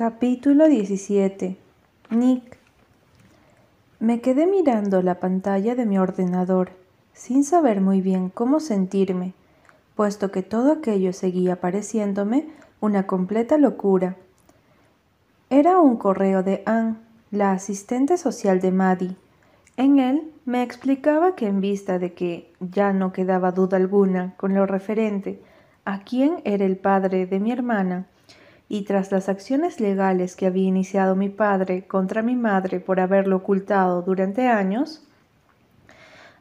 Capítulo 17 Nick Me quedé mirando la pantalla de mi ordenador, sin saber muy bien cómo sentirme, puesto que todo aquello seguía pareciéndome una completa locura. Era un correo de Anne, la asistente social de Maddie. En él me explicaba que en vista de que ya no quedaba duda alguna con lo referente a quién era el padre de mi hermana, y tras las acciones legales que había iniciado mi padre contra mi madre por haberlo ocultado durante años,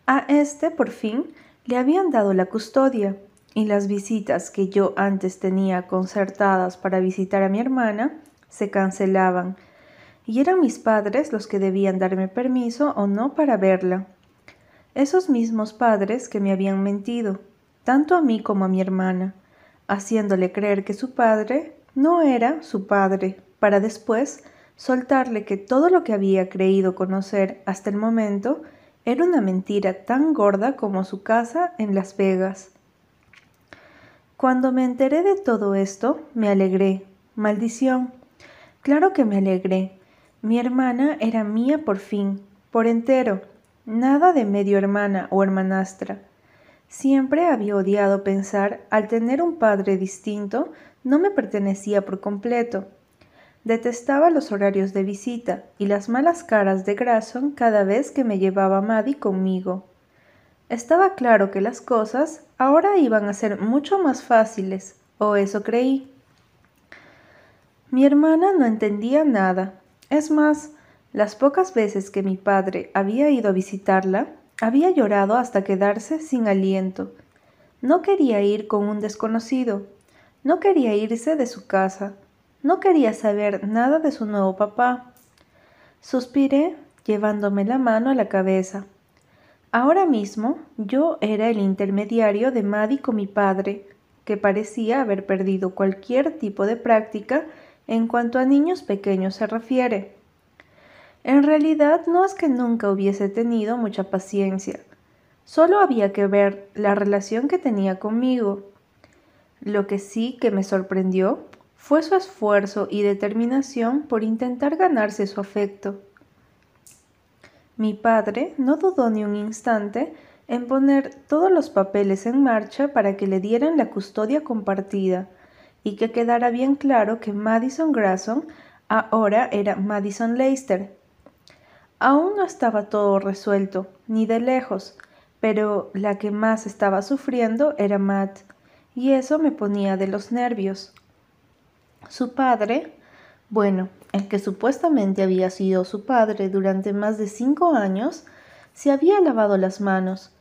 a este por fin le habían dado la custodia y las visitas que yo antes tenía concertadas para visitar a mi hermana se cancelaban y eran mis padres los que debían darme permiso o no para verla. Esos mismos padres que me habían mentido, tanto a mí como a mi hermana, haciéndole creer que su padre no era su padre, para después soltarle que todo lo que había creído conocer hasta el momento era una mentira tan gorda como su casa en Las Vegas. Cuando me enteré de todo esto, me alegré. Maldición. Claro que me alegré. Mi hermana era mía por fin, por entero. Nada de medio hermana o hermanastra. Siempre había odiado pensar, al tener un padre distinto, no me pertenecía por completo. Detestaba los horarios de visita y las malas caras de Grayson cada vez que me llevaba Maddie conmigo. Estaba claro que las cosas ahora iban a ser mucho más fáciles, o eso creí. Mi hermana no entendía nada. Es más, las pocas veces que mi padre había ido a visitarla, había llorado hasta quedarse sin aliento. No quería ir con un desconocido, no quería irse de su casa, no quería saber nada de su nuevo papá. Suspiré llevándome la mano a la cabeza. Ahora mismo yo era el intermediario de Maddie con mi padre, que parecía haber perdido cualquier tipo de práctica en cuanto a niños pequeños se refiere. En realidad no es que nunca hubiese tenido mucha paciencia, solo había que ver la relación que tenía conmigo. Lo que sí que me sorprendió fue su esfuerzo y determinación por intentar ganarse su afecto. Mi padre no dudó ni un instante en poner todos los papeles en marcha para que le dieran la custodia compartida y que quedara bien claro que Madison Grayson ahora era Madison Leicester. Aún no estaba todo resuelto, ni de lejos, pero la que más estaba sufriendo era Matt, y eso me ponía de los nervios. Su padre, bueno, el que supuestamente había sido su padre durante más de cinco años, se había lavado las manos.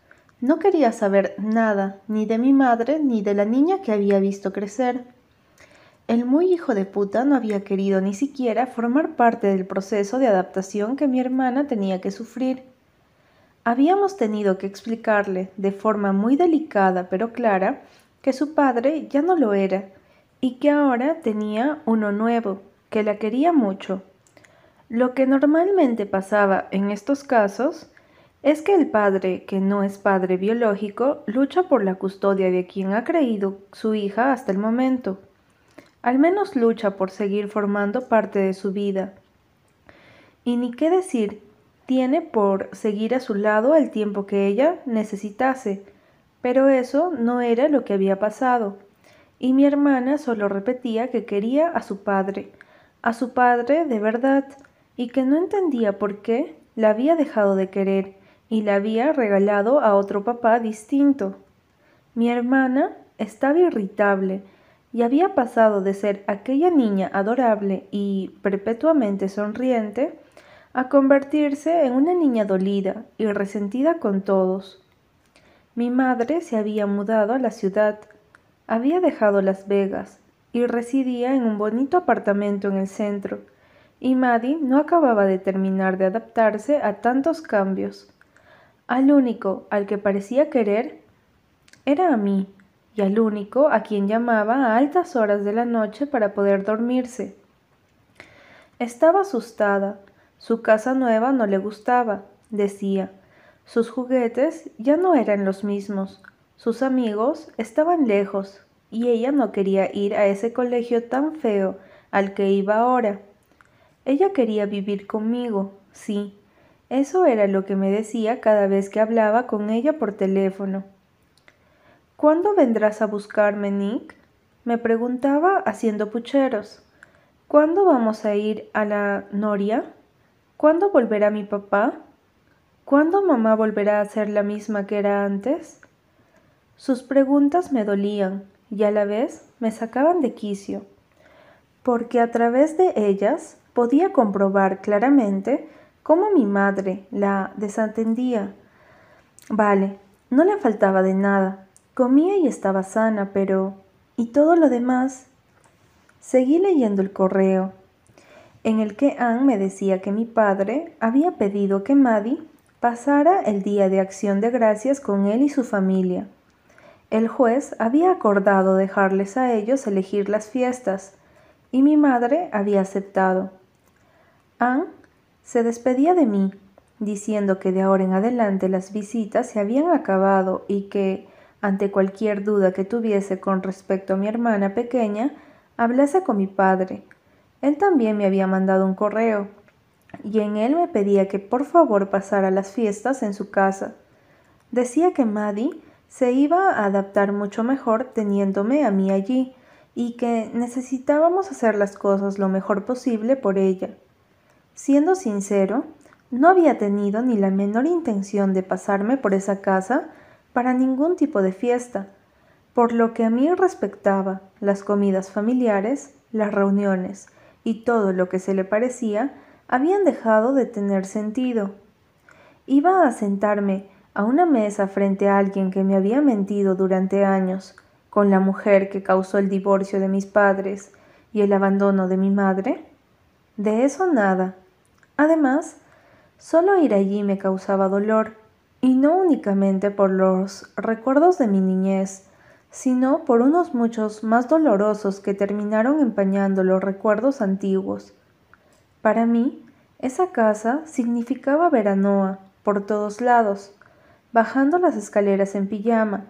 No quería saber nada, ni de mi madre, ni de la niña que había visto crecer. El muy hijo de puta no había querido ni siquiera formar parte del proceso de adaptación que mi hermana tenía que sufrir. Habíamos tenido que explicarle, de forma muy delicada pero clara, que su padre ya no lo era y que ahora tenía uno nuevo, que la quería mucho. Lo que normalmente pasaba en estos casos es que el padre, que no es padre biológico, lucha por la custodia de quien ha creído su hija hasta el momento. Al menos lucha por seguir formando parte de su vida. Y ni qué decir, tiene por seguir a su lado el tiempo que ella necesitase, pero eso no era lo que había pasado, y mi hermana solo repetía que quería a su padre, a su padre de verdad, y que no entendía por qué la había dejado de querer y la había regalado a otro papá distinto. Mi hermana estaba irritable y había pasado de ser aquella niña adorable y perpetuamente sonriente a convertirse en una niña dolida y resentida con todos. Mi madre se había mudado a la ciudad, había dejado Las Vegas y residía en un bonito apartamento en el centro, y Maddie no acababa de terminar de adaptarse a tantos cambios. Al único al que parecía querer era a mí, y al único a quien llamaba a altas horas de la noche para poder dormirse. Estaba asustada, su casa nueva no le gustaba, decía, sus juguetes ya no eran los mismos, sus amigos estaban lejos y ella no quería ir a ese colegio tan feo al que iba ahora. Ella quería vivir conmigo, sí, eso era lo que me decía cada vez que hablaba con ella por teléfono. ¿Cuándo vendrás a buscarme, Nick? Me preguntaba haciendo pucheros. ¿Cuándo vamos a ir a la Noria? ¿Cuándo volverá mi papá? ¿Cuándo mamá volverá a ser la misma que era antes? Sus preguntas me dolían y a la vez me sacaban de quicio, porque a través de ellas podía comprobar claramente cómo mi madre la desatendía. Vale, no le faltaba de nada, comía y estaba sana, pero... ¿Y todo lo demás? Seguí leyendo el correo, en el que Anne me decía que mi padre había pedido que Maddie pasara el día de acción de gracias con él y su familia. El juez había acordado dejarles a ellos elegir las fiestas, y mi madre había aceptado. Anne se despedía de mí, diciendo que de ahora en adelante las visitas se habían acabado y que, ante cualquier duda que tuviese con respecto a mi hermana pequeña, hablase con mi padre. Él también me había mandado un correo, y en él me pedía que por favor pasara las fiestas en su casa. Decía que Maddie se iba a adaptar mucho mejor teniéndome a mí allí, y que necesitábamos hacer las cosas lo mejor posible por ella. Siendo sincero, no había tenido ni la menor intención de pasarme por esa casa para ningún tipo de fiesta. Por lo que a mí respectaba, las comidas familiares, las reuniones y todo lo que se le parecía habían dejado de tener sentido. Iba a sentarme a una mesa frente a alguien que me había mentido durante años, con la mujer que causó el divorcio de mis padres y el abandono de mi madre. De eso nada. Además, solo ir allí me causaba dolor, y no únicamente por los recuerdos de mi niñez, sino por unos muchos más dolorosos que terminaron empañando los recuerdos antiguos. Para mí, esa casa significaba ver a Noah por todos lados, bajando las escaleras en pijama,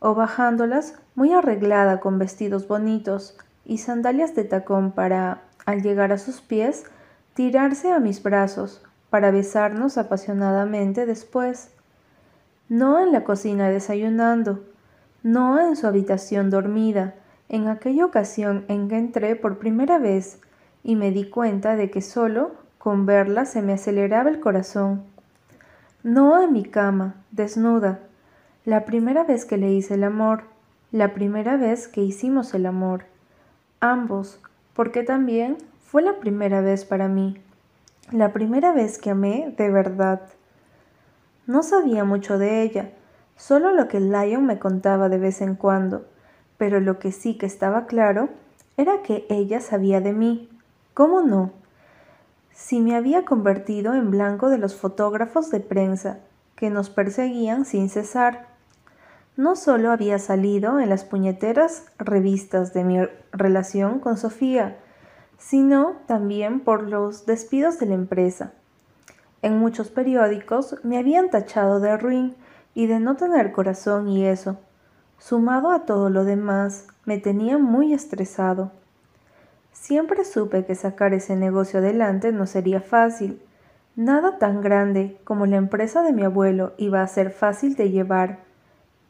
o bajándolas muy arreglada con vestidos bonitos y sandalias de tacón para, al llegar a sus pies, tirarse a mis brazos para besarnos apasionadamente después. No en la cocina desayunando, no en su habitación dormida, en aquella ocasión en que entré por primera vez y me di cuenta de que solo con verla se me aceleraba el corazón. No en mi cama, desnuda, la primera vez que le hice el amor, la primera vez que hicimos el amor, ambos, porque también fue la primera vez para mí, la primera vez que amé de verdad. No sabía mucho de ella, solo lo que Lion me contaba de vez en cuando, pero lo que sí que estaba claro era que ella sabía de mí. ¿Cómo no? Si me había convertido en blanco de los fotógrafos de prensa que nos perseguían sin cesar. No solo había salido en las puñeteras revistas de mi relación con Sofía, sino también por los despidos de la empresa. En muchos periódicos me habían tachado de ruin y de no tener corazón y eso, sumado a todo lo demás, me tenía muy estresado. Siempre supe que sacar ese negocio adelante no sería fácil. Nada tan grande como la empresa de mi abuelo iba a ser fácil de llevar.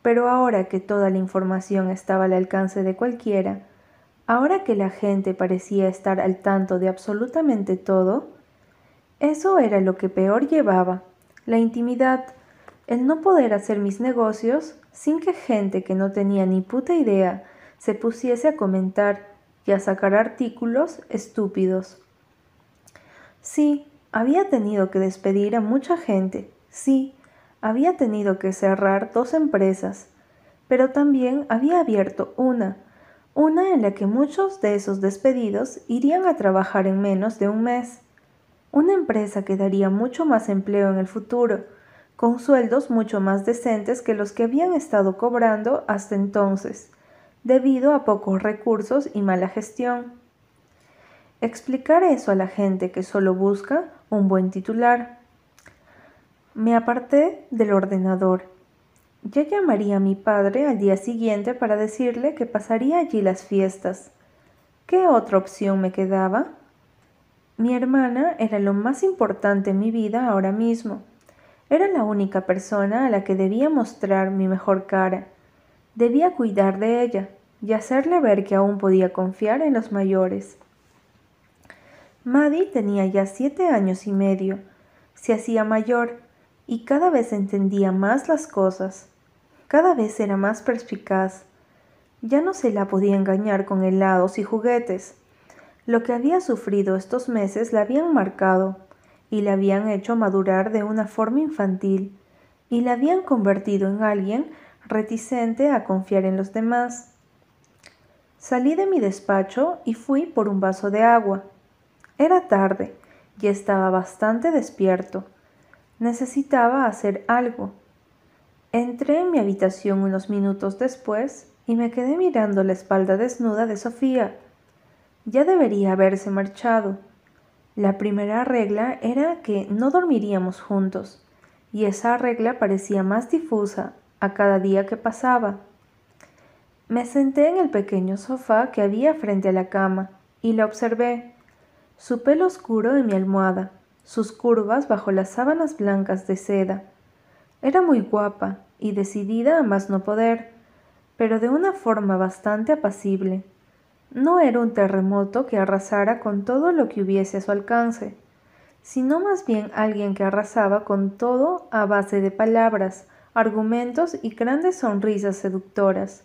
Pero ahora que toda la información estaba al alcance de cualquiera, Ahora que la gente parecía estar al tanto de absolutamente todo, eso era lo que peor llevaba, la intimidad, el no poder hacer mis negocios sin que gente que no tenía ni puta idea se pusiese a comentar y a sacar artículos estúpidos. Sí, había tenido que despedir a mucha gente, sí, había tenido que cerrar dos empresas, pero también había abierto una una en la que muchos de esos despedidos irían a trabajar en menos de un mes, una empresa que daría mucho más empleo en el futuro, con sueldos mucho más decentes que los que habían estado cobrando hasta entonces, debido a pocos recursos y mala gestión. Explicar eso a la gente que solo busca un buen titular. Me aparté del ordenador ya llamaría a mi padre al día siguiente para decirle que pasaría allí las fiestas. ¿Qué otra opción me quedaba? Mi hermana era lo más importante en mi vida ahora mismo. Era la única persona a la que debía mostrar mi mejor cara. Debía cuidar de ella y hacerle ver que aún podía confiar en los mayores. Maddie tenía ya siete años y medio. Se hacía mayor y cada vez entendía más las cosas. Cada vez era más perspicaz. Ya no se la podía engañar con helados y juguetes. Lo que había sufrido estos meses la habían marcado y la habían hecho madurar de una forma infantil y la habían convertido en alguien reticente a confiar en los demás. Salí de mi despacho y fui por un vaso de agua. Era tarde y estaba bastante despierto. Necesitaba hacer algo. Entré en mi habitación unos minutos después y me quedé mirando la espalda desnuda de Sofía. Ya debería haberse marchado. La primera regla era que no dormiríamos juntos, y esa regla parecía más difusa a cada día que pasaba. Me senté en el pequeño sofá que había frente a la cama y la observé. Su pelo oscuro en mi almohada, sus curvas bajo las sábanas blancas de seda. Era muy guapa y decidida a más no poder, pero de una forma bastante apacible. No era un terremoto que arrasara con todo lo que hubiese a su alcance, sino más bien alguien que arrasaba con todo a base de palabras, argumentos y grandes sonrisas seductoras.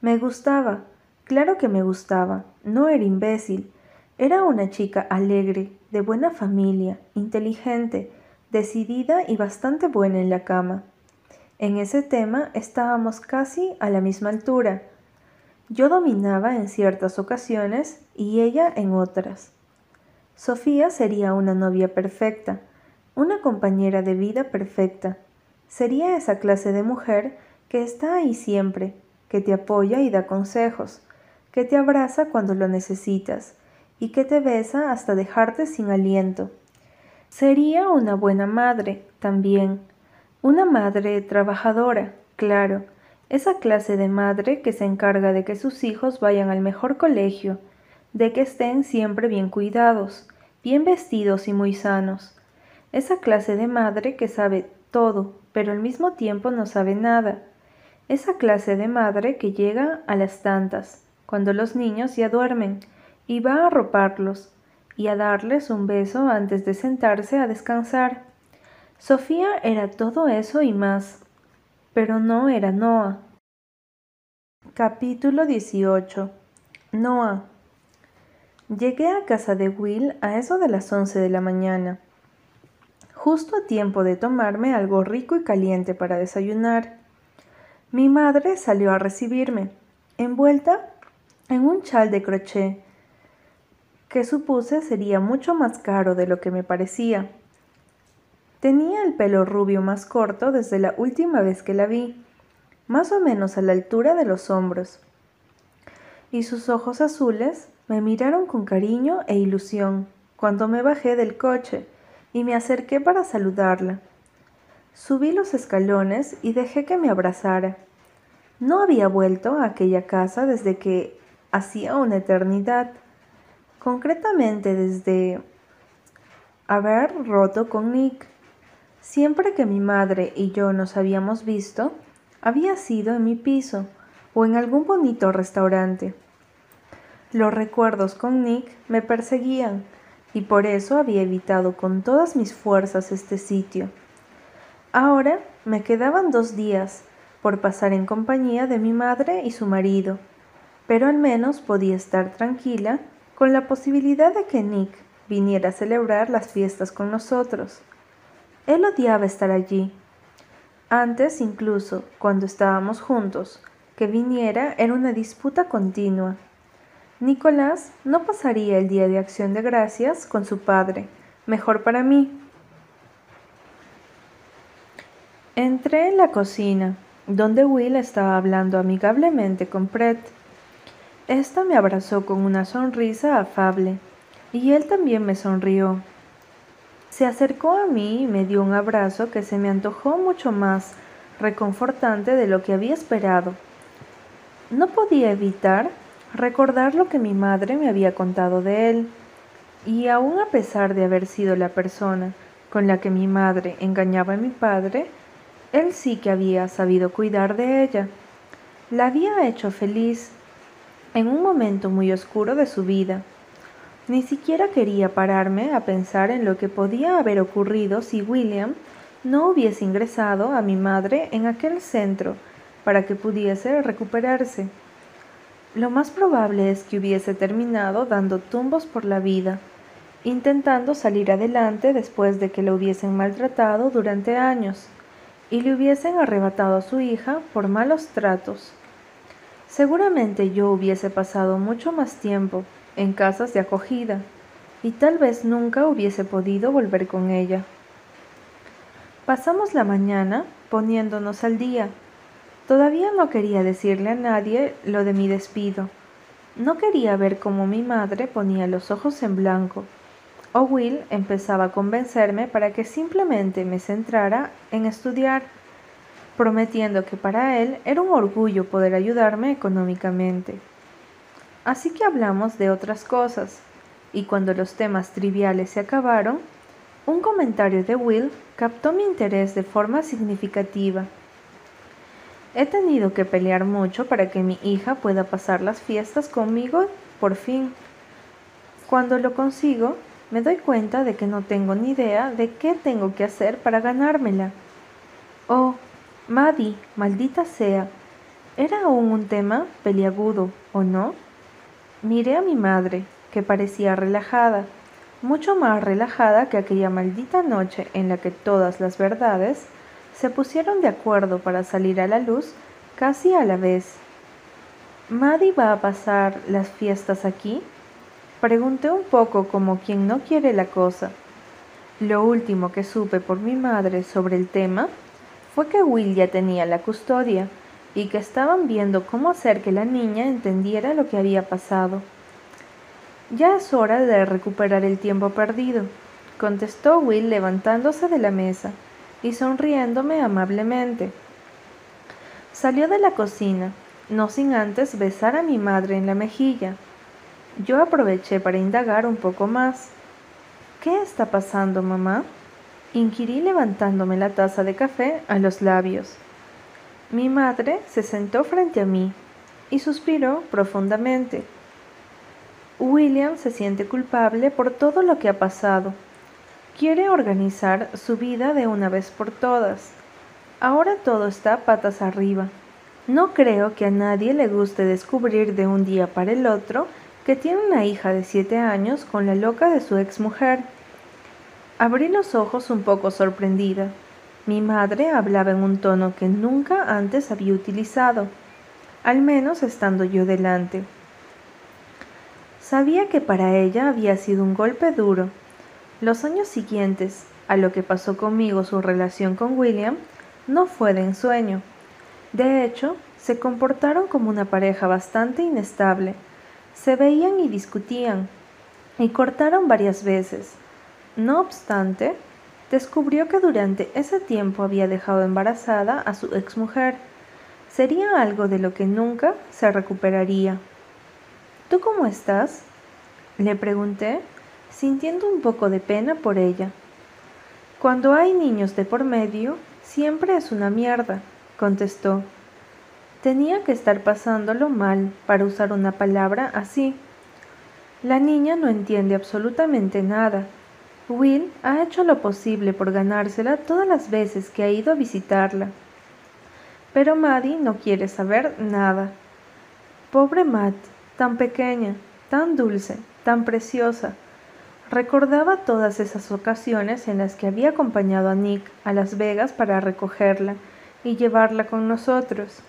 Me gustaba, claro que me gustaba, no era imbécil, era una chica alegre, de buena familia, inteligente, decidida y bastante buena en la cama. En ese tema estábamos casi a la misma altura, yo dominaba en ciertas ocasiones y ella en otras. Sofía sería una novia perfecta, una compañera de vida perfecta. Sería esa clase de mujer que está ahí siempre, que te apoya y da consejos, que te abraza cuando lo necesitas y que te besa hasta dejarte sin aliento. Sería una buena madre también, una madre trabajadora, claro, esa clase de madre que se encarga de que sus hijos vayan al mejor colegio, de que estén siempre bien cuidados, bien vestidos y muy sanos. Esa clase de madre que sabe todo, pero al mismo tiempo no sabe nada. Esa clase de madre que llega a las tantas, cuando los niños ya duermen, y va a arroparlos y a darles un beso antes de sentarse a descansar. Sofía era todo eso y más pero no era Noah. Capítulo 18 Noah Llegué a casa de Will a eso de las once de la mañana, justo a tiempo de tomarme algo rico y caliente para desayunar. Mi madre salió a recibirme, envuelta en un chal de crochet, que supuse sería mucho más caro de lo que me parecía. Tenía el pelo rubio más corto desde la última vez que la vi, más o menos a la altura de los hombros. Y sus ojos azules me miraron con cariño e ilusión cuando me bajé del coche y me acerqué para saludarla. Subí los escalones y dejé que me abrazara. No había vuelto a aquella casa desde que hacía una eternidad, concretamente desde haber roto con Nick. Siempre que mi madre y yo nos habíamos visto, había sido en mi piso o en algún bonito restaurante. Los recuerdos con Nick me perseguían y por eso había evitado con todas mis fuerzas este sitio. Ahora me quedaban dos días por pasar en compañía de mi madre y su marido, pero al menos podía estar tranquila con la posibilidad de que Nick viniera a celebrar las fiestas con nosotros. Él odiaba estar allí. Antes incluso, cuando estábamos juntos, que viniera era una disputa continua. Nicolás no pasaría el día de acción de gracias con su padre, mejor para mí. Entré en la cocina, donde Will estaba hablando amigablemente con Pret. Esta me abrazó con una sonrisa afable, y él también me sonrió. Se acercó a mí y me dio un abrazo que se me antojó mucho más reconfortante de lo que había esperado. No podía evitar recordar lo que mi madre me había contado de él, y aun a pesar de haber sido la persona con la que mi madre engañaba a mi padre, él sí que había sabido cuidar de ella. La había hecho feliz en un momento muy oscuro de su vida. Ni siquiera quería pararme a pensar en lo que podía haber ocurrido si William no hubiese ingresado a mi madre en aquel centro para que pudiese recuperarse. Lo más probable es que hubiese terminado dando tumbos por la vida, intentando salir adelante después de que lo hubiesen maltratado durante años y le hubiesen arrebatado a su hija por malos tratos. Seguramente yo hubiese pasado mucho más tiempo en casas de acogida y tal vez nunca hubiese podido volver con ella. Pasamos la mañana poniéndonos al día. Todavía no quería decirle a nadie lo de mi despido. No quería ver cómo mi madre ponía los ojos en blanco o Will empezaba a convencerme para que simplemente me centrara en estudiar, prometiendo que para él era un orgullo poder ayudarme económicamente. Así que hablamos de otras cosas, y cuando los temas triviales se acabaron, un comentario de Will captó mi interés de forma significativa. He tenido que pelear mucho para que mi hija pueda pasar las fiestas conmigo por fin. Cuando lo consigo, me doy cuenta de que no tengo ni idea de qué tengo que hacer para ganármela. Oh, Maddie, maldita sea, ¿era aún un tema peliagudo o no? Miré a mi madre, que parecía relajada, mucho más relajada que aquella maldita noche en la que todas las verdades se pusieron de acuerdo para salir a la luz casi a la vez. ¿Maddie va a pasar las fiestas aquí? Pregunté un poco como quien no quiere la cosa. Lo último que supe por mi madre sobre el tema fue que Will ya tenía la custodia y que estaban viendo cómo hacer que la niña entendiera lo que había pasado. Ya es hora de recuperar el tiempo perdido, contestó Will levantándose de la mesa y sonriéndome amablemente. Salió de la cocina, no sin antes besar a mi madre en la mejilla. Yo aproveché para indagar un poco más. ¿Qué está pasando, mamá? Inquirí levantándome la taza de café a los labios. Mi madre se sentó frente a mí y suspiró profundamente. William se siente culpable por todo lo que ha pasado. Quiere organizar su vida de una vez por todas. Ahora todo está patas arriba. No creo que a nadie le guste descubrir de un día para el otro que tiene una hija de siete años con la loca de su exmujer. Abrí los ojos un poco sorprendida. Mi madre hablaba en un tono que nunca antes había utilizado, al menos estando yo delante. Sabía que para ella había sido un golpe duro. Los años siguientes, a lo que pasó conmigo su relación con William, no fue de ensueño. De hecho, se comportaron como una pareja bastante inestable, se veían y discutían, y cortaron varias veces. No obstante, descubrió que durante ese tiempo había dejado embarazada a su exmujer. Sería algo de lo que nunca se recuperaría. ¿Tú cómo estás? Le pregunté, sintiendo un poco de pena por ella. Cuando hay niños de por medio, siempre es una mierda, contestó. Tenía que estar pasándolo mal para usar una palabra así. La niña no entiende absolutamente nada. Will ha hecho lo posible por ganársela todas las veces que ha ido a visitarla. Pero Maddie no quiere saber nada. Pobre Matt, tan pequeña, tan dulce, tan preciosa. Recordaba todas esas ocasiones en las que había acompañado a Nick a Las Vegas para recogerla y llevarla con nosotros.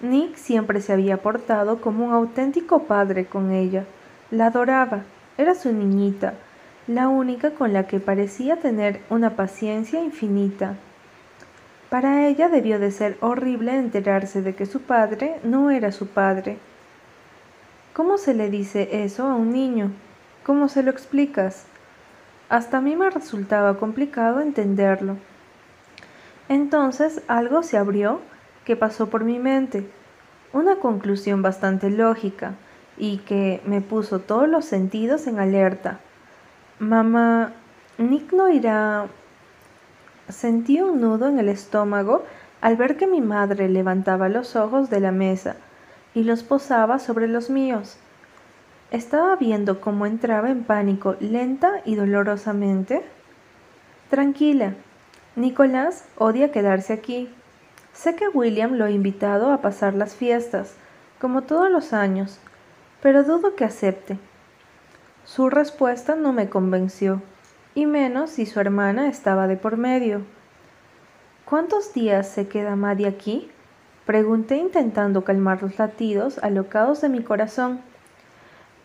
Nick siempre se había portado como un auténtico padre con ella. La adoraba, era su niñita, la única con la que parecía tener una paciencia infinita. Para ella debió de ser horrible enterarse de que su padre no era su padre. ¿Cómo se le dice eso a un niño? ¿Cómo se lo explicas? Hasta a mí me resultaba complicado entenderlo. Entonces algo se abrió que pasó por mi mente, una conclusión bastante lógica, y que me puso todos los sentidos en alerta. Mamá, Nick no irá. Sentí un nudo en el estómago al ver que mi madre levantaba los ojos de la mesa y los posaba sobre los míos. Estaba viendo cómo entraba en pánico lenta y dolorosamente. Tranquila, Nicolás odia quedarse aquí. Sé que William lo ha invitado a pasar las fiestas, como todos los años, pero dudo que acepte. Su respuesta no me convenció, y menos si su hermana estaba de por medio. ¿Cuántos días se queda Maddie aquí? Pregunté intentando calmar los latidos alocados de mi corazón.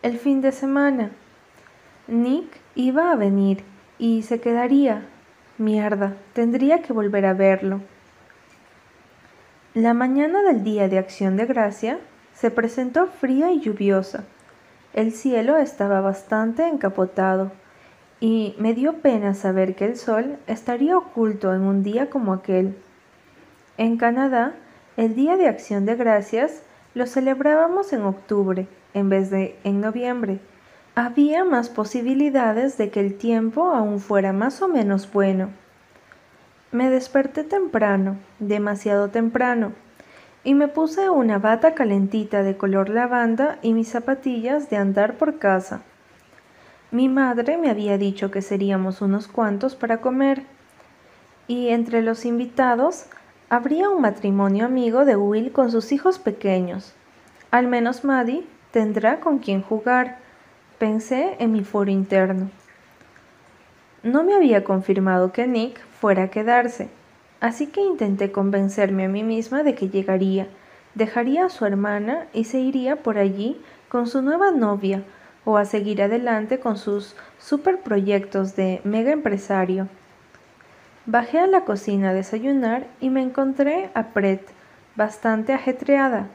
El fin de semana. Nick iba a venir y se quedaría. Mierda, tendría que volver a verlo. La mañana del día de acción de gracia se presentó fría y lluviosa. El cielo estaba bastante encapotado y me dio pena saber que el sol estaría oculto en un día como aquel. En Canadá, el Día de Acción de Gracias lo celebrábamos en octubre en vez de en noviembre. Había más posibilidades de que el tiempo aún fuera más o menos bueno. Me desperté temprano, demasiado temprano, y me puse una bata calentita de color lavanda y mis zapatillas de andar por casa. Mi madre me había dicho que seríamos unos cuantos para comer, y entre los invitados habría un matrimonio amigo de Will con sus hijos pequeños. Al menos Maddie tendrá con quien jugar, pensé en mi foro interno. No me había confirmado que Nick fuera a quedarse, así que intenté convencerme a mí misma de que llegaría, dejaría a su hermana y se iría por allí con su nueva novia o a seguir adelante con sus superproyectos de mega empresario. Bajé a la cocina a desayunar y me encontré a Pret, bastante ajetreada.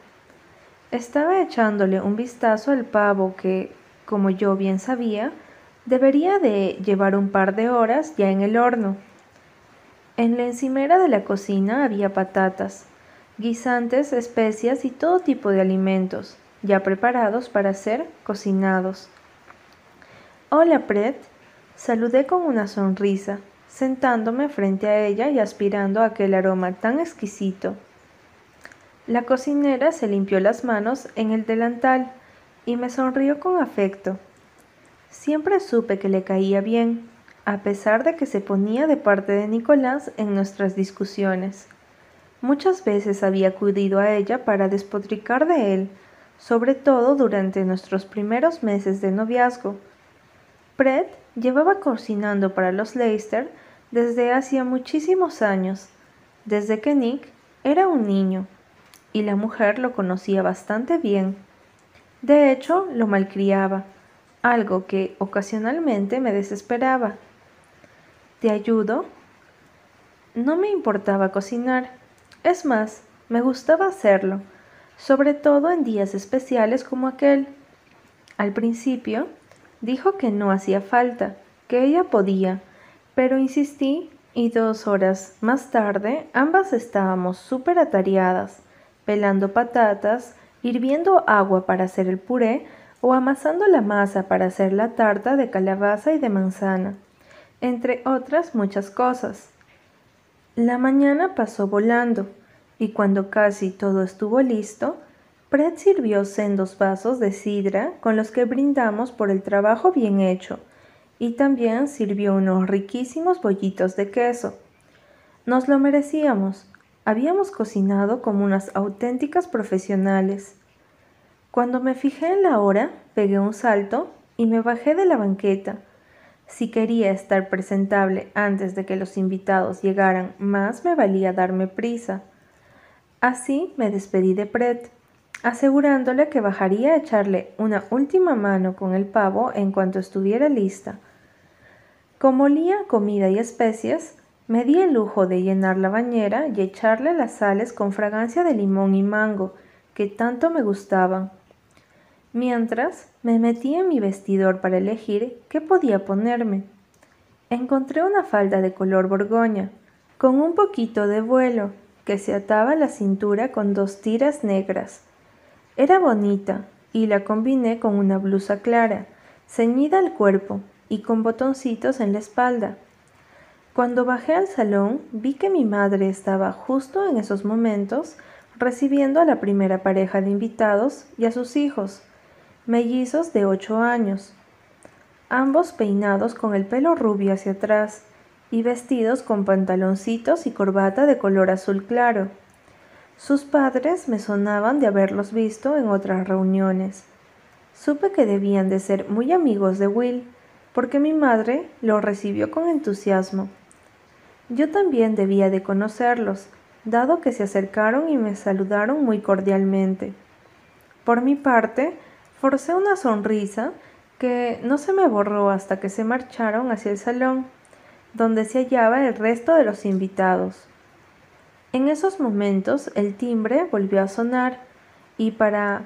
Estaba echándole un vistazo al pavo que, como yo bien sabía, debería de llevar un par de horas ya en el horno. En la encimera de la cocina había patatas, guisantes, especias y todo tipo de alimentos, ya preparados para ser cocinados. Hola, Pret. Saludé con una sonrisa, sentándome frente a ella y aspirando aquel aroma tan exquisito. La cocinera se limpió las manos en el delantal y me sonrió con afecto. Siempre supe que le caía bien, a pesar de que se ponía de parte de Nicolás en nuestras discusiones. Muchas veces había acudido a ella para despotricar de él, sobre todo durante nuestros primeros meses de noviazgo. Pret llevaba cocinando para los Leicester desde hacía muchísimos años, desde que Nick era un niño, y la mujer lo conocía bastante bien. De hecho, lo malcriaba, algo que ocasionalmente me desesperaba. ¿Te ayudo? No me importaba cocinar. Es más, me gustaba hacerlo, sobre todo en días especiales como aquel. Al principio, dijo que no hacía falta, que ella podía, pero insistí y dos horas más tarde ambas estábamos súper atareadas, pelando patatas, hirviendo agua para hacer el puré o amasando la masa para hacer la tarta de calabaza y de manzana entre otras muchas cosas. La mañana pasó volando, y cuando casi todo estuvo listo, Pret sirvió sendos vasos de sidra con los que brindamos por el trabajo bien hecho, y también sirvió unos riquísimos bollitos de queso. Nos lo merecíamos, habíamos cocinado como unas auténticas profesionales. Cuando me fijé en la hora, pegué un salto y me bajé de la banqueta, si quería estar presentable antes de que los invitados llegaran, más me valía darme prisa. Así me despedí de Pret, asegurándole que bajaría a echarle una última mano con el pavo en cuanto estuviera lista. Como olía comida y especias, me di el lujo de llenar la bañera y echarle las sales con fragancia de limón y mango, que tanto me gustaban. Mientras me metí en mi vestidor para elegir qué podía ponerme. Encontré una falda de color borgoña, con un poquito de vuelo, que se ataba a la cintura con dos tiras negras. Era bonita, y la combiné con una blusa clara, ceñida al cuerpo y con botoncitos en la espalda. Cuando bajé al salón vi que mi madre estaba justo en esos momentos recibiendo a la primera pareja de invitados y a sus hijos, mellizos de ocho años, ambos peinados con el pelo rubio hacia atrás y vestidos con pantaloncitos y corbata de color azul claro. Sus padres me sonaban de haberlos visto en otras reuniones. Supe que debían de ser muy amigos de Will, porque mi madre lo recibió con entusiasmo. Yo también debía de conocerlos, dado que se acercaron y me saludaron muy cordialmente. Por mi parte, forcé una sonrisa que no se me borró hasta que se marcharon hacia el salón, donde se hallaba el resto de los invitados. En esos momentos el timbre volvió a sonar y para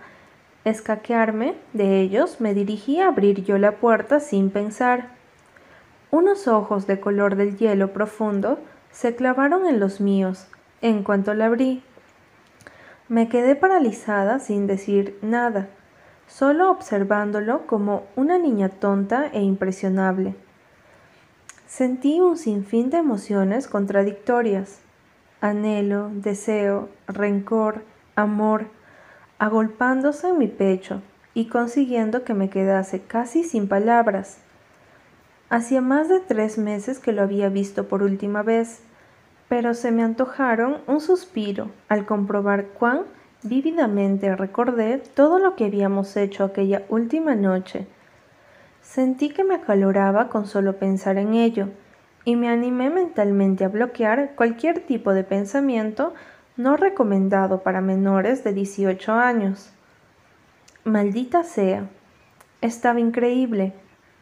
escaquearme de ellos me dirigí a abrir yo la puerta sin pensar. Unos ojos de color del hielo profundo se clavaron en los míos en cuanto la abrí. Me quedé paralizada sin decir nada solo observándolo como una niña tonta e impresionable. Sentí un sinfín de emociones contradictorias, anhelo, deseo, rencor, amor, agolpándose en mi pecho y consiguiendo que me quedase casi sin palabras. Hacía más de tres meses que lo había visto por última vez, pero se me antojaron un suspiro al comprobar cuán Vívidamente recordé todo lo que habíamos hecho aquella última noche. Sentí que me acaloraba con solo pensar en ello, y me animé mentalmente a bloquear cualquier tipo de pensamiento no recomendado para menores de 18 años. Maldita sea. Estaba increíble.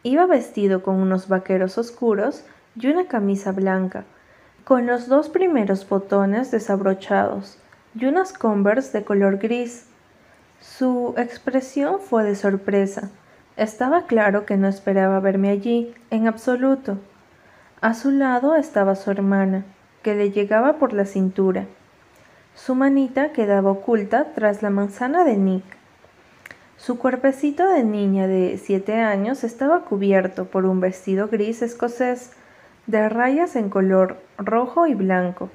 Iba vestido con unos vaqueros oscuros y una camisa blanca, con los dos primeros botones desabrochados y unas Converse de color gris. Su expresión fue de sorpresa. Estaba claro que no esperaba verme allí, en absoluto. A su lado estaba su hermana, que le llegaba por la cintura. Su manita quedaba oculta tras la manzana de Nick. Su cuerpecito de niña de siete años estaba cubierto por un vestido gris escocés de rayas en color rojo y blanco.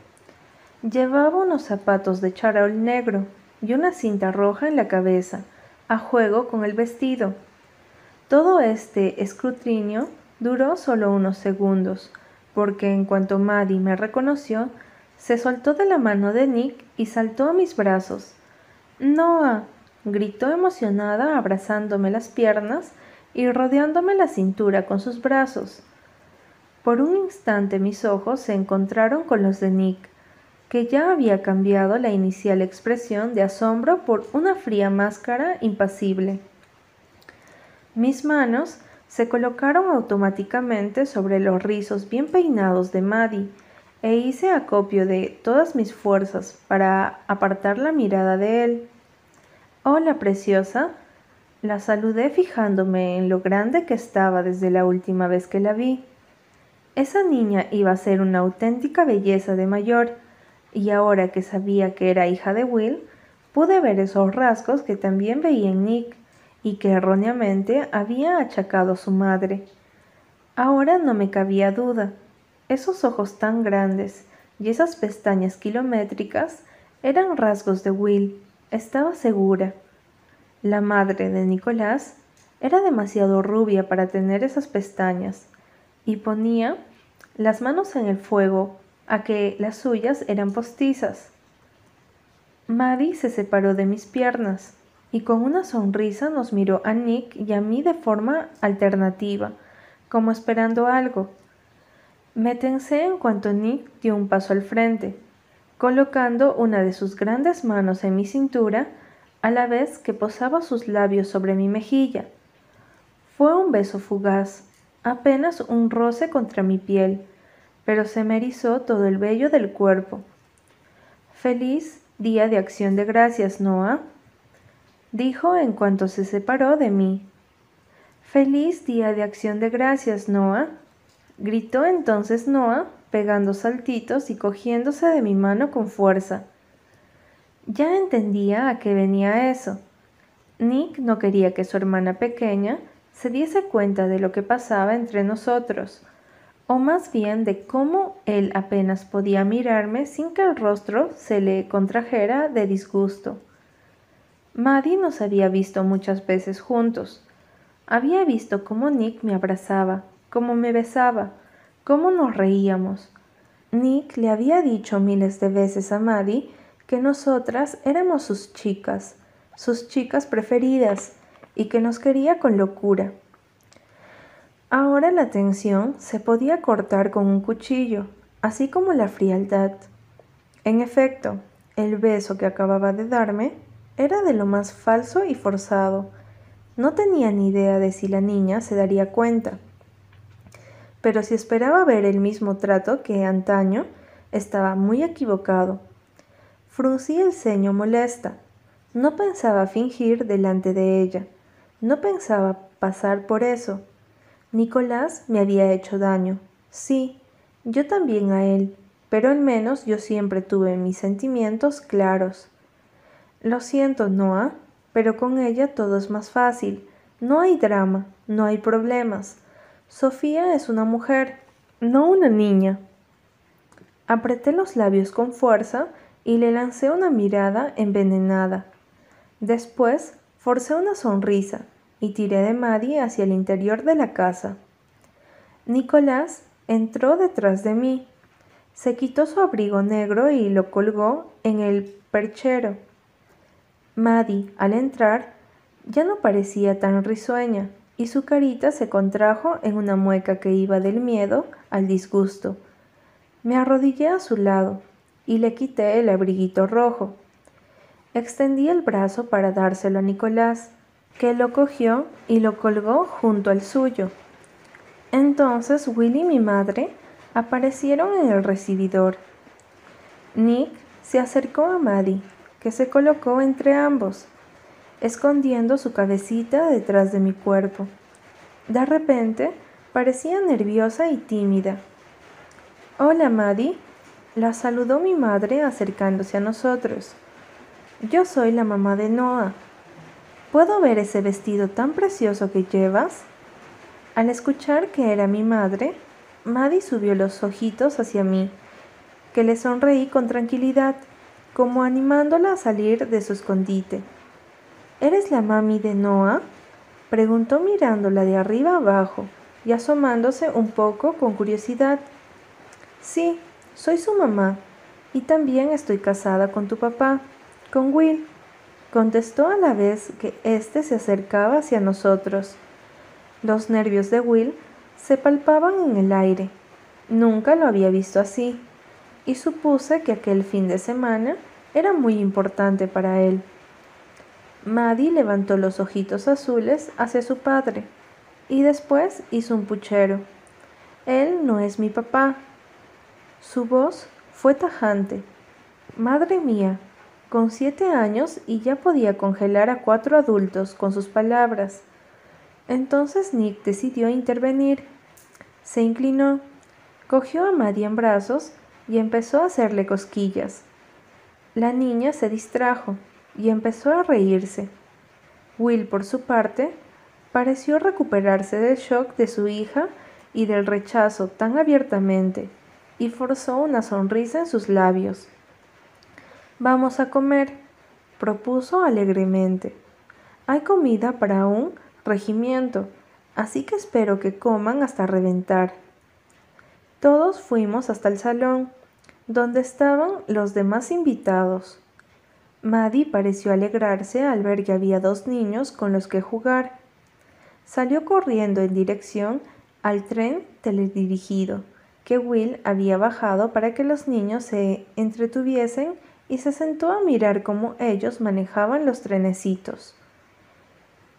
Llevaba unos zapatos de charol negro y una cinta roja en la cabeza, a juego con el vestido. Todo este escrutinio duró solo unos segundos, porque en cuanto Maddie me reconoció, se soltó de la mano de Nick y saltó a mis brazos. Noah, gritó emocionada abrazándome las piernas y rodeándome la cintura con sus brazos. Por un instante mis ojos se encontraron con los de Nick que ya había cambiado la inicial expresión de asombro por una fría máscara impasible. Mis manos se colocaron automáticamente sobre los rizos bien peinados de Maddie e hice acopio de todas mis fuerzas para apartar la mirada de él. Hola, preciosa. La saludé fijándome en lo grande que estaba desde la última vez que la vi. Esa niña iba a ser una auténtica belleza de mayor, y ahora que sabía que era hija de Will, pude ver esos rasgos que también veía en Nick y que erróneamente había achacado a su madre. Ahora no me cabía duda. Esos ojos tan grandes y esas pestañas kilométricas eran rasgos de Will, estaba segura. La madre de Nicolás era demasiado rubia para tener esas pestañas y ponía las manos en el fuego a que las suyas eran postizas. Maddie se separó de mis piernas y con una sonrisa nos miró a Nick y a mí de forma alternativa, como esperando algo. Me tensé en cuanto Nick dio un paso al frente, colocando una de sus grandes manos en mi cintura a la vez que posaba sus labios sobre mi mejilla. Fue un beso fugaz, apenas un roce contra mi piel, pero se me erizó todo el vello del cuerpo. Feliz día de acción de gracias, Noah, dijo en cuanto se separó de mí. Feliz día de acción de gracias, Noah, gritó entonces Noah, pegando saltitos y cogiéndose de mi mano con fuerza. Ya entendía a qué venía eso. Nick no quería que su hermana pequeña se diese cuenta de lo que pasaba entre nosotros, o más bien de cómo él apenas podía mirarme sin que el rostro se le contrajera de disgusto. Maddie nos había visto muchas veces juntos. Había visto cómo Nick me abrazaba, cómo me besaba, cómo nos reíamos. Nick le había dicho miles de veces a Maddie que nosotras éramos sus chicas, sus chicas preferidas, y que nos quería con locura. Ahora la tensión se podía cortar con un cuchillo, así como la frialdad. En efecto, el beso que acababa de darme era de lo más falso y forzado. No tenía ni idea de si la niña se daría cuenta. Pero si esperaba ver el mismo trato que antaño, estaba muy equivocado. Fruncí el ceño molesta. No pensaba fingir delante de ella. No pensaba pasar por eso. Nicolás me había hecho daño. Sí, yo también a él, pero al menos yo siempre tuve mis sentimientos claros. Lo siento, Noah, pero con ella todo es más fácil. No hay drama, no hay problemas. Sofía es una mujer, no una niña. Apreté los labios con fuerza y le lancé una mirada envenenada. Después forcé una sonrisa y tiré de Maddie hacia el interior de la casa. Nicolás entró detrás de mí. Se quitó su abrigo negro y lo colgó en el perchero. Maddie, al entrar, ya no parecía tan risueña y su carita se contrajo en una mueca que iba del miedo al disgusto. Me arrodillé a su lado y le quité el abriguito rojo. Extendí el brazo para dárselo a Nicolás, que lo cogió y lo colgó junto al suyo. Entonces Willy y mi madre aparecieron en el recibidor. Nick se acercó a Maddie, que se colocó entre ambos, escondiendo su cabecita detrás de mi cuerpo. De repente parecía nerviosa y tímida. Hola, Maddie, la saludó mi madre acercándose a nosotros. Yo soy la mamá de Noah, ¿Puedo ver ese vestido tan precioso que llevas? Al escuchar que era mi madre, Maddie subió los ojitos hacia mí, que le sonreí con tranquilidad, como animándola a salir de su escondite. ¿Eres la mami de Noah? preguntó mirándola de arriba abajo y asomándose un poco con curiosidad. Sí, soy su mamá, y también estoy casada con tu papá, con Will contestó a la vez que éste se acercaba hacia nosotros. Los nervios de Will se palpaban en el aire. Nunca lo había visto así, y supuse que aquel fin de semana era muy importante para él. Maddie levantó los ojitos azules hacia su padre y después hizo un puchero. Él no es mi papá. Su voz fue tajante. Madre mía, con siete años y ya podía congelar a cuatro adultos con sus palabras. Entonces Nick decidió intervenir. Se inclinó, cogió a Maddie en brazos y empezó a hacerle cosquillas. La niña se distrajo y empezó a reírse. Will, por su parte, pareció recuperarse del shock de su hija y del rechazo tan abiertamente, y forzó una sonrisa en sus labios. Vamos a comer, propuso alegremente. Hay comida para un regimiento, así que espero que coman hasta reventar. Todos fuimos hasta el salón, donde estaban los demás invitados. Maddie pareció alegrarse al ver que había dos niños con los que jugar. Salió corriendo en dirección al tren teledirigido que Will había bajado para que los niños se entretuviesen y se sentó a mirar cómo ellos manejaban los trenecitos.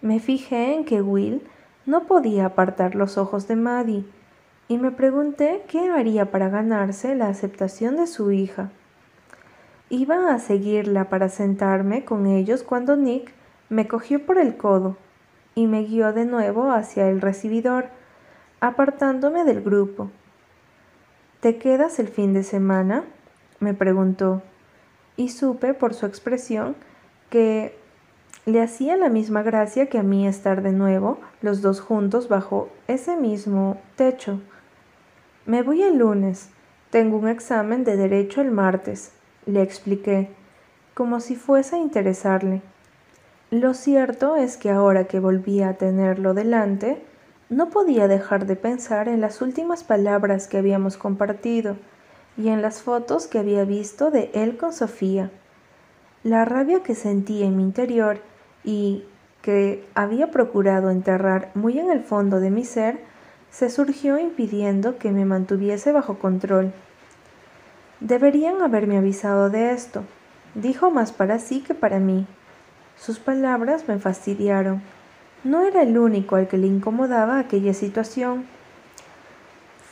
Me fijé en que Will no podía apartar los ojos de Maddie y me pregunté qué haría para ganarse la aceptación de su hija. Iba a seguirla para sentarme con ellos cuando Nick me cogió por el codo y me guió de nuevo hacia el recibidor, apartándome del grupo. ¿Te quedas el fin de semana? me preguntó y supe por su expresión que Le hacía la misma gracia que a mí estar de nuevo, los dos juntos bajo ese mismo techo. Me voy el lunes. Tengo un examen de derecho el martes, le expliqué, como si fuese a interesarle. Lo cierto es que ahora que volvía a tenerlo delante, no podía dejar de pensar en las últimas palabras que habíamos compartido y en las fotos que había visto de él con Sofía. La rabia que sentía en mi interior y que había procurado enterrar muy en el fondo de mi ser, se surgió impidiendo que me mantuviese bajo control. Deberían haberme avisado de esto, dijo más para sí que para mí. Sus palabras me fastidiaron. No era el único al que le incomodaba aquella situación.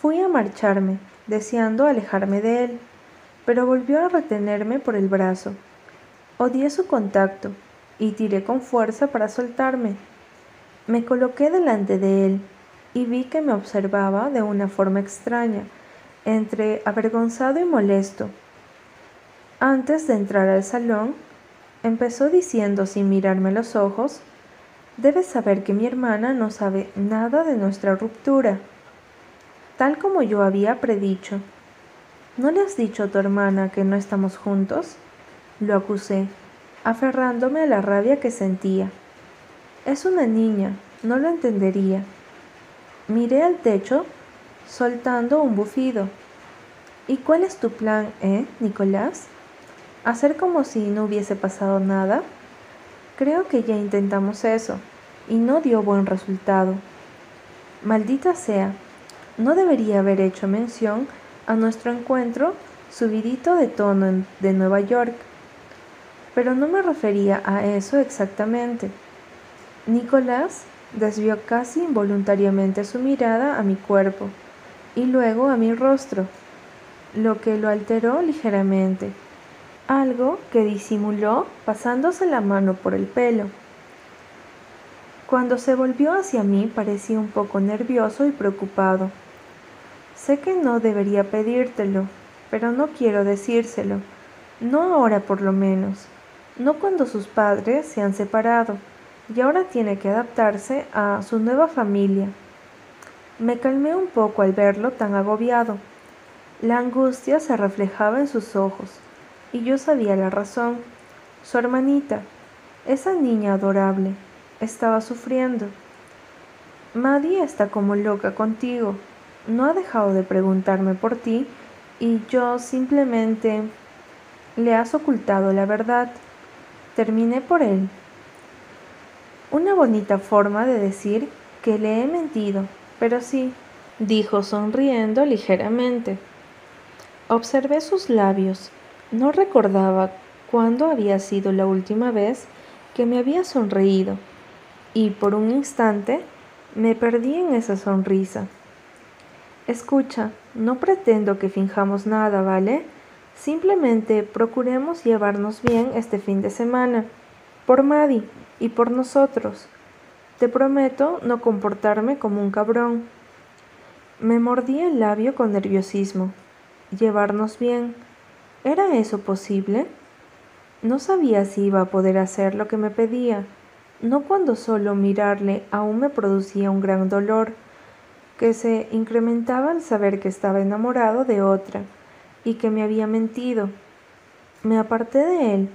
Fui a marcharme, deseando alejarme de él, pero volvió a retenerme por el brazo. Odié su contacto y tiré con fuerza para soltarme. Me coloqué delante de él y vi que me observaba de una forma extraña, entre avergonzado y molesto. Antes de entrar al salón, empezó diciendo sin mirarme los ojos, Debes saber que mi hermana no sabe nada de nuestra ruptura, tal como yo había predicho. ¿No le has dicho a tu hermana que no estamos juntos? Lo acusé aferrándome a la rabia que sentía. Es una niña, no lo entendería. Miré al techo, soltando un bufido. ¿Y cuál es tu plan, eh, Nicolás? ¿Hacer como si no hubiese pasado nada? Creo que ya intentamos eso, y no dio buen resultado. Maldita sea, no debería haber hecho mención a nuestro encuentro subidito de tono de Nueva York pero no me refería a eso exactamente. Nicolás desvió casi involuntariamente su mirada a mi cuerpo y luego a mi rostro, lo que lo alteró ligeramente, algo que disimuló pasándose la mano por el pelo. Cuando se volvió hacia mí parecía un poco nervioso y preocupado. Sé que no debería pedírtelo, pero no quiero decírselo, no ahora por lo menos no cuando sus padres se han separado y ahora tiene que adaptarse a su nueva familia. Me calmé un poco al verlo tan agobiado. La angustia se reflejaba en sus ojos y yo sabía la razón. Su hermanita, esa niña adorable, estaba sufriendo. Maddie está como loca contigo. No ha dejado de preguntarme por ti y yo simplemente le has ocultado la verdad. Terminé por él. Una bonita forma de decir que le he mentido, pero sí, dijo sonriendo ligeramente. Observé sus labios. No recordaba cuándo había sido la última vez que me había sonreído, y por un instante me perdí en esa sonrisa. Escucha, no pretendo que finjamos nada, ¿vale? Simplemente procuremos llevarnos bien este fin de semana, por Maddie y por nosotros. Te prometo no comportarme como un cabrón. Me mordí el labio con nerviosismo. Llevarnos bien. ¿Era eso posible? No sabía si iba a poder hacer lo que me pedía, no cuando solo mirarle aún me producía un gran dolor, que se incrementaba al saber que estaba enamorado de otra y que me había mentido. Me aparté de él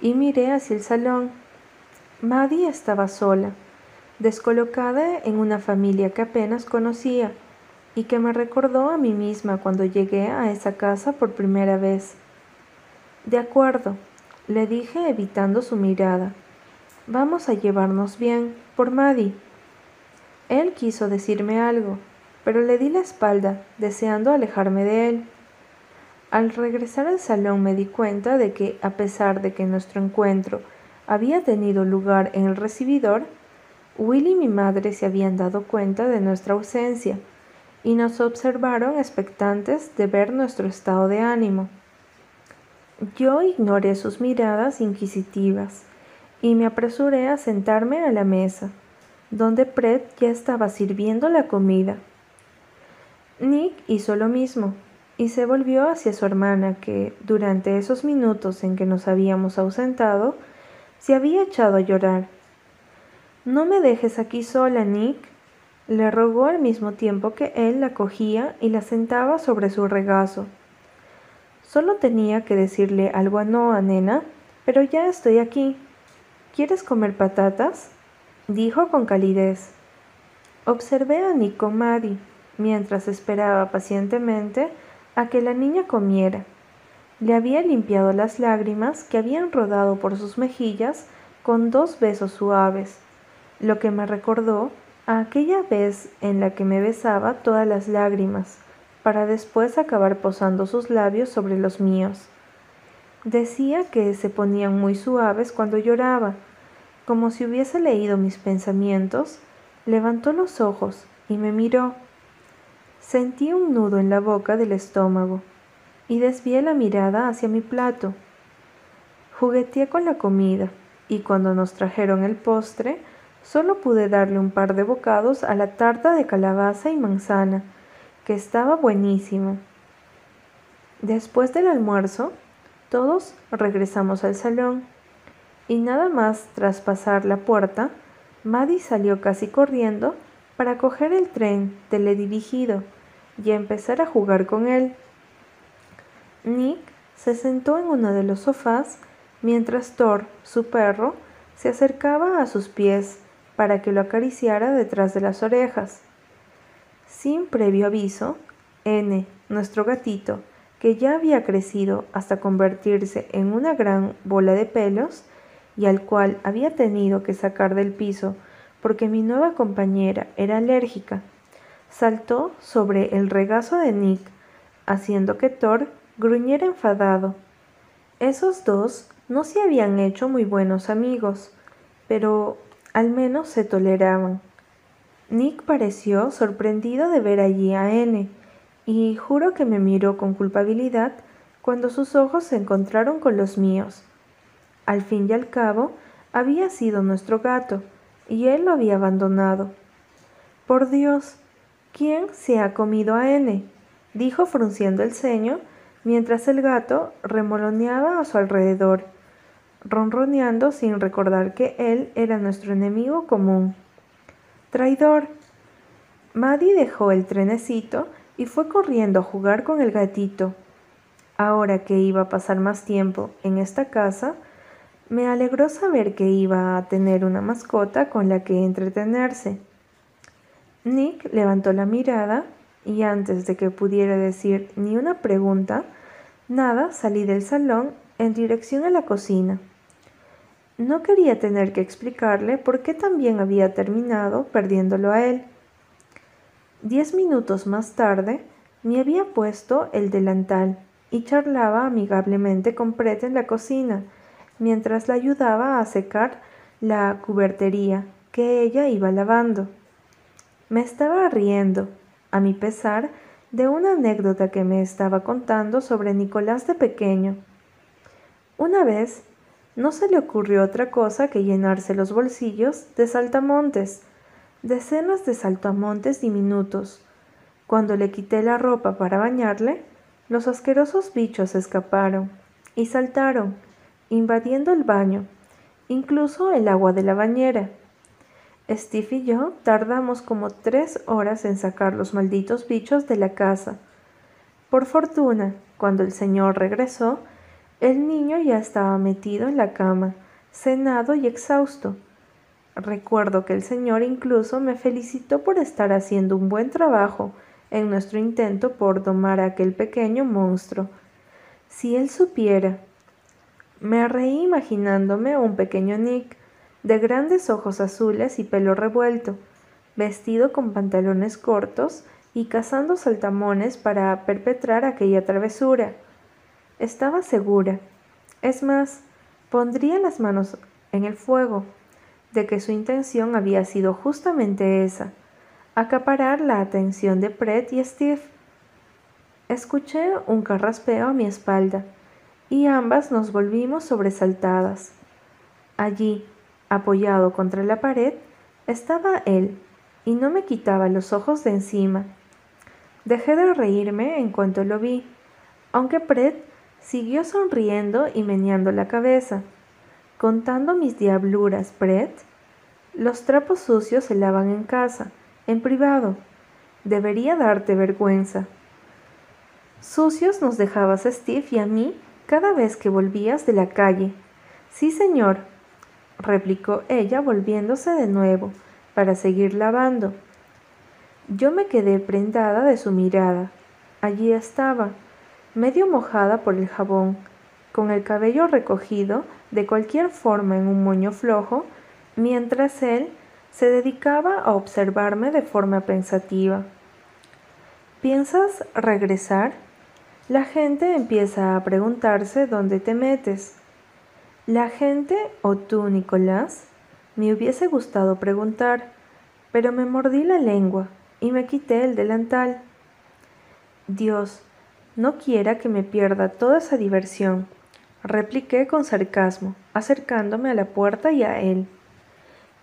y miré hacia el salón. Maddie estaba sola, descolocada en una familia que apenas conocía y que me recordó a mí misma cuando llegué a esa casa por primera vez. De acuerdo, le dije evitando su mirada. Vamos a llevarnos bien, por Maddie. Él quiso decirme algo, pero le di la espalda, deseando alejarme de él. Al regresar al salón me di cuenta de que, a pesar de que nuestro encuentro había tenido lugar en el recibidor, Willy y mi madre se habían dado cuenta de nuestra ausencia y nos observaron expectantes de ver nuestro estado de ánimo. Yo ignoré sus miradas inquisitivas y me apresuré a sentarme a la mesa, donde Pred ya estaba sirviendo la comida. Nick hizo lo mismo, y se volvió hacia su hermana que, durante esos minutos en que nos habíamos ausentado, se había echado a llorar. No me dejes aquí sola, Nick, le rogó al mismo tiempo que él la cogía y la sentaba sobre su regazo. Solo tenía que decirle algo a Noah, nena, pero ya estoy aquí. ¿Quieres comer patatas? dijo con calidez. Observé a Nick con mientras esperaba pacientemente a que la niña comiera. Le había limpiado las lágrimas que habían rodado por sus mejillas con dos besos suaves, lo que me recordó a aquella vez en la que me besaba todas las lágrimas, para después acabar posando sus labios sobre los míos. Decía que se ponían muy suaves cuando lloraba, como si hubiese leído mis pensamientos, levantó los ojos y me miró. Sentí un nudo en la boca del estómago y desvié la mirada hacia mi plato. Jugueteé con la comida y cuando nos trajeron el postre, solo pude darle un par de bocados a la tarta de calabaza y manzana, que estaba buenísimo. Después del almuerzo, todos regresamos al salón y nada más tras pasar la puerta, Maddie salió casi corriendo para coger el tren teledirigido y empezar a jugar con él. Nick se sentó en uno de los sofás mientras Thor, su perro, se acercaba a sus pies para que lo acariciara detrás de las orejas. Sin previo aviso, N, nuestro gatito, que ya había crecido hasta convertirse en una gran bola de pelos y al cual había tenido que sacar del piso porque mi nueva compañera era alérgica, saltó sobre el regazo de Nick, haciendo que Thor gruñera enfadado. Esos dos no se habían hecho muy buenos amigos, pero al menos se toleraban. Nick pareció sorprendido de ver allí a N, y juro que me miró con culpabilidad cuando sus ojos se encontraron con los míos. Al fin y al cabo, había sido nuestro gato, y él lo había abandonado. Por Dios, ¿Quién se ha comido a N? dijo frunciendo el ceño mientras el gato remoloneaba a su alrededor, ronroneando sin recordar que él era nuestro enemigo común. Traidor. Maddie dejó el trenecito y fue corriendo a jugar con el gatito. Ahora que iba a pasar más tiempo en esta casa, me alegró saber que iba a tener una mascota con la que entretenerse. Nick levantó la mirada y antes de que pudiera decir ni una pregunta, nada, salí del salón en dirección a la cocina. No quería tener que explicarle por qué también había terminado perdiéndolo a él. Diez minutos más tarde me había puesto el delantal y charlaba amigablemente con Pret en la cocina, mientras la ayudaba a secar la cubertería que ella iba lavando. Me estaba riendo, a mi pesar, de una anécdota que me estaba contando sobre Nicolás de pequeño. Una vez, no se le ocurrió otra cosa que llenarse los bolsillos de saltamontes, decenas de saltamontes diminutos. Cuando le quité la ropa para bañarle, los asquerosos bichos escaparon y saltaron, invadiendo el baño, incluso el agua de la bañera. Steve y yo tardamos como tres horas en sacar los malditos bichos de la casa. Por fortuna, cuando el señor regresó, el niño ya estaba metido en la cama, cenado y exhausto. Recuerdo que el señor incluso me felicitó por estar haciendo un buen trabajo en nuestro intento por domar a aquel pequeño monstruo. Si él supiera. Me reí imaginándome un pequeño Nick de grandes ojos azules y pelo revuelto, vestido con pantalones cortos y cazando saltamones para perpetrar aquella travesura. Estaba segura, es más, pondría las manos en el fuego, de que su intención había sido justamente esa, acaparar la atención de Pret y Steve. Escuché un carraspeo a mi espalda, y ambas nos volvimos sobresaltadas. Allí, Apoyado contra la pared, estaba él, y no me quitaba los ojos de encima. Dejé de reírme en cuanto lo vi, aunque Pret siguió sonriendo y meneando la cabeza, contando mis diabluras, Brett. Los trapos sucios se lavan en casa, en privado. Debería darte vergüenza. Sucios nos dejabas Steve y a mí cada vez que volvías de la calle. Sí, señor, replicó ella volviéndose de nuevo para seguir lavando. Yo me quedé prendada de su mirada. Allí estaba, medio mojada por el jabón, con el cabello recogido de cualquier forma en un moño flojo, mientras él se dedicaba a observarme de forma pensativa. ¿Piensas regresar? La gente empieza a preguntarse dónde te metes. La gente o tú, Nicolás, me hubiese gustado preguntar, pero me mordí la lengua y me quité el delantal. Dios, no quiera que me pierda toda esa diversión, repliqué con sarcasmo, acercándome a la puerta y a él.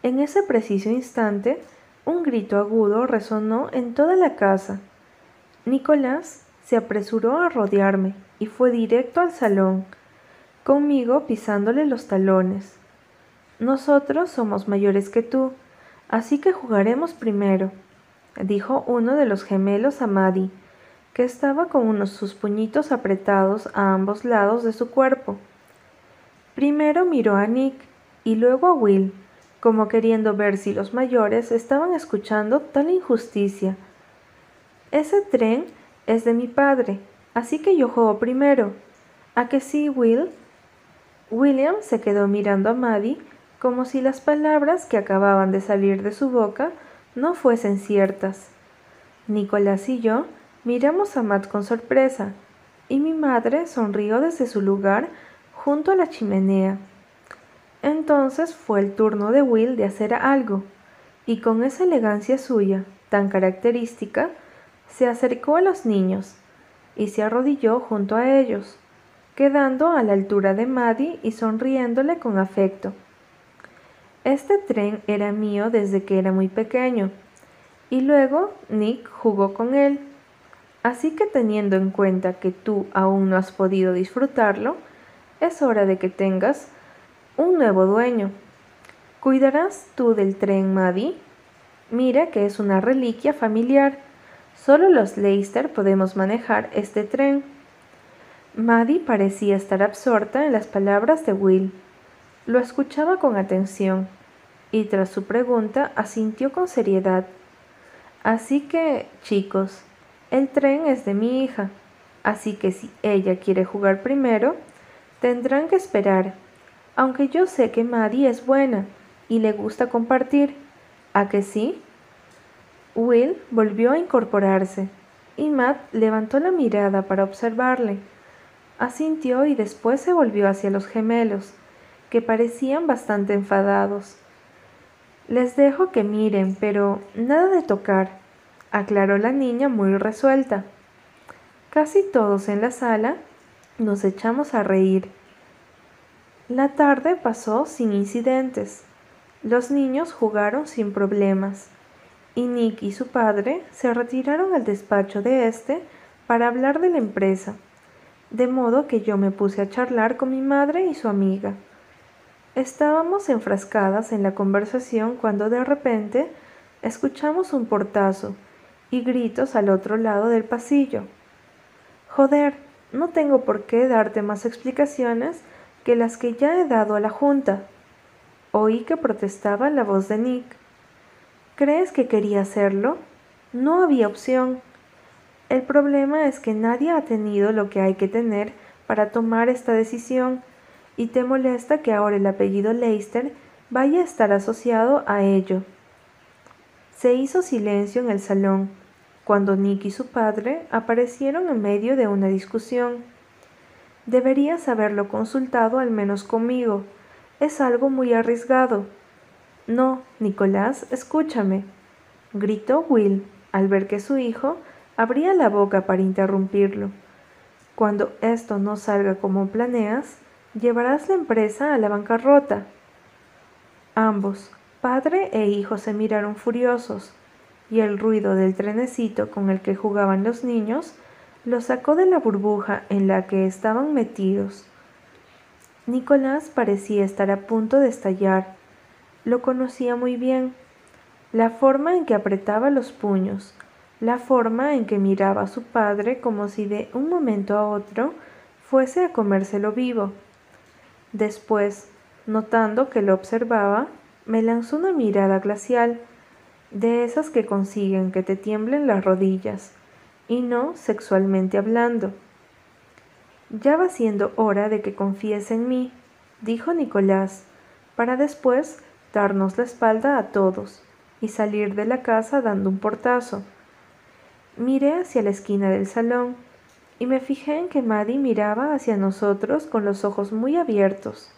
En ese preciso instante, un grito agudo resonó en toda la casa. Nicolás se apresuró a rodearme y fue directo al salón, conmigo pisándole los talones. Nosotros somos mayores que tú, así que jugaremos primero, dijo uno de los gemelos a Maddie, que estaba con unos sus puñitos apretados a ambos lados de su cuerpo. Primero miró a Nick y luego a Will, como queriendo ver si los mayores estaban escuchando tal injusticia. Ese tren es de mi padre, así que yo juego primero. ¿A que sí, Will? William se quedó mirando a Maddie como si las palabras que acababan de salir de su boca no fuesen ciertas. Nicolás y yo miramos a Matt con sorpresa, y mi madre sonrió desde su lugar junto a la chimenea. Entonces fue el turno de Will de hacer algo, y con esa elegancia suya, tan característica, se acercó a los niños y se arrodilló junto a ellos, quedando a la altura de Maddie y sonriéndole con afecto. Este tren era mío desde que era muy pequeño, y luego Nick jugó con él. Así que teniendo en cuenta que tú aún no has podido disfrutarlo, es hora de que tengas un nuevo dueño. ¿Cuidarás tú del tren, Maddie? Mira que es una reliquia familiar. Solo los Leicester podemos manejar este tren. Maddie parecía estar absorta en las palabras de Will. Lo escuchaba con atención y tras su pregunta asintió con seriedad. Así que, chicos, el tren es de mi hija, así que si ella quiere jugar primero, tendrán que esperar, aunque yo sé que Maddie es buena y le gusta compartir. ¿A que sí? Will volvió a incorporarse y Matt levantó la mirada para observarle. Asintió y después se volvió hacia los gemelos que parecían bastante enfadados. Les dejo que miren, pero nada de tocar, aclaró la niña muy resuelta. Casi todos en la sala nos echamos a reír. La tarde pasó sin incidentes. Los niños jugaron sin problemas y Nick y su padre se retiraron al despacho de este para hablar de la empresa, de modo que yo me puse a charlar con mi madre y su amiga. Estábamos enfrascadas en la conversación cuando de repente escuchamos un portazo y gritos al otro lado del pasillo. Joder, no tengo por qué darte más explicaciones que las que ya he dado a la Junta. Oí que protestaba la voz de Nick. ¿Crees que quería hacerlo? No había opción. El problema es que nadie ha tenido lo que hay que tener para tomar esta decisión y te molesta que ahora el apellido Leicester vaya a estar asociado a ello. Se hizo silencio en el salón cuando Nick y su padre aparecieron en medio de una discusión. Deberías haberlo consultado al menos conmigo. Es algo muy arriesgado. No, Nicolás, escúchame, gritó Will al ver que su hijo abría la boca para interrumpirlo. Cuando esto no salga como planeas, llevarás la empresa a la bancarrota. Ambos, padre e hijo, se miraron furiosos, y el ruido del trenecito con el que jugaban los niños los sacó de la burbuja en la que estaban metidos. Nicolás parecía estar a punto de estallar. Lo conocía muy bien. La forma en que apretaba los puños, la forma en que miraba a su padre como si de un momento a otro fuese a comérselo vivo. Después, notando que lo observaba, me lanzó una mirada glacial, de esas que consiguen que te tiemblen las rodillas, y no sexualmente hablando. Ya va siendo hora de que confíes en mí, dijo Nicolás, para después darnos la espalda a todos y salir de la casa dando un portazo. Miré hacia la esquina del salón y me fijé en que Maddie miraba hacia nosotros con los ojos muy abiertos.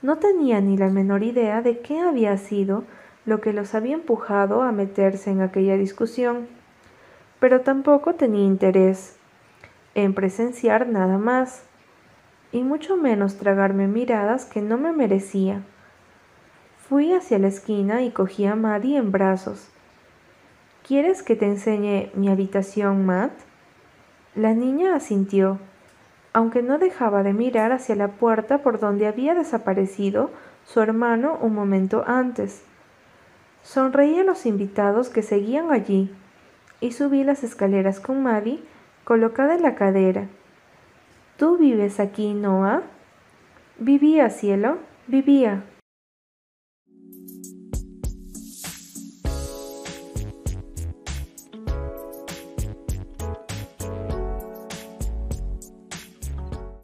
No tenía ni la menor idea de qué había sido lo que los había empujado a meterse en aquella discusión, pero tampoco tenía interés en presenciar nada más, y mucho menos tragarme miradas que no me merecía. Fui hacia la esquina y cogí a Maddie en brazos. ¿Quieres que te enseñe mi habitación, Matt? La niña asintió, aunque no dejaba de mirar hacia la puerta por donde había desaparecido su hermano un momento antes. Sonreí a los invitados que seguían allí y subí las escaleras con Maddie colocada en la cadera. ¿Tú vives aquí, Noah? Vivía, cielo, vivía.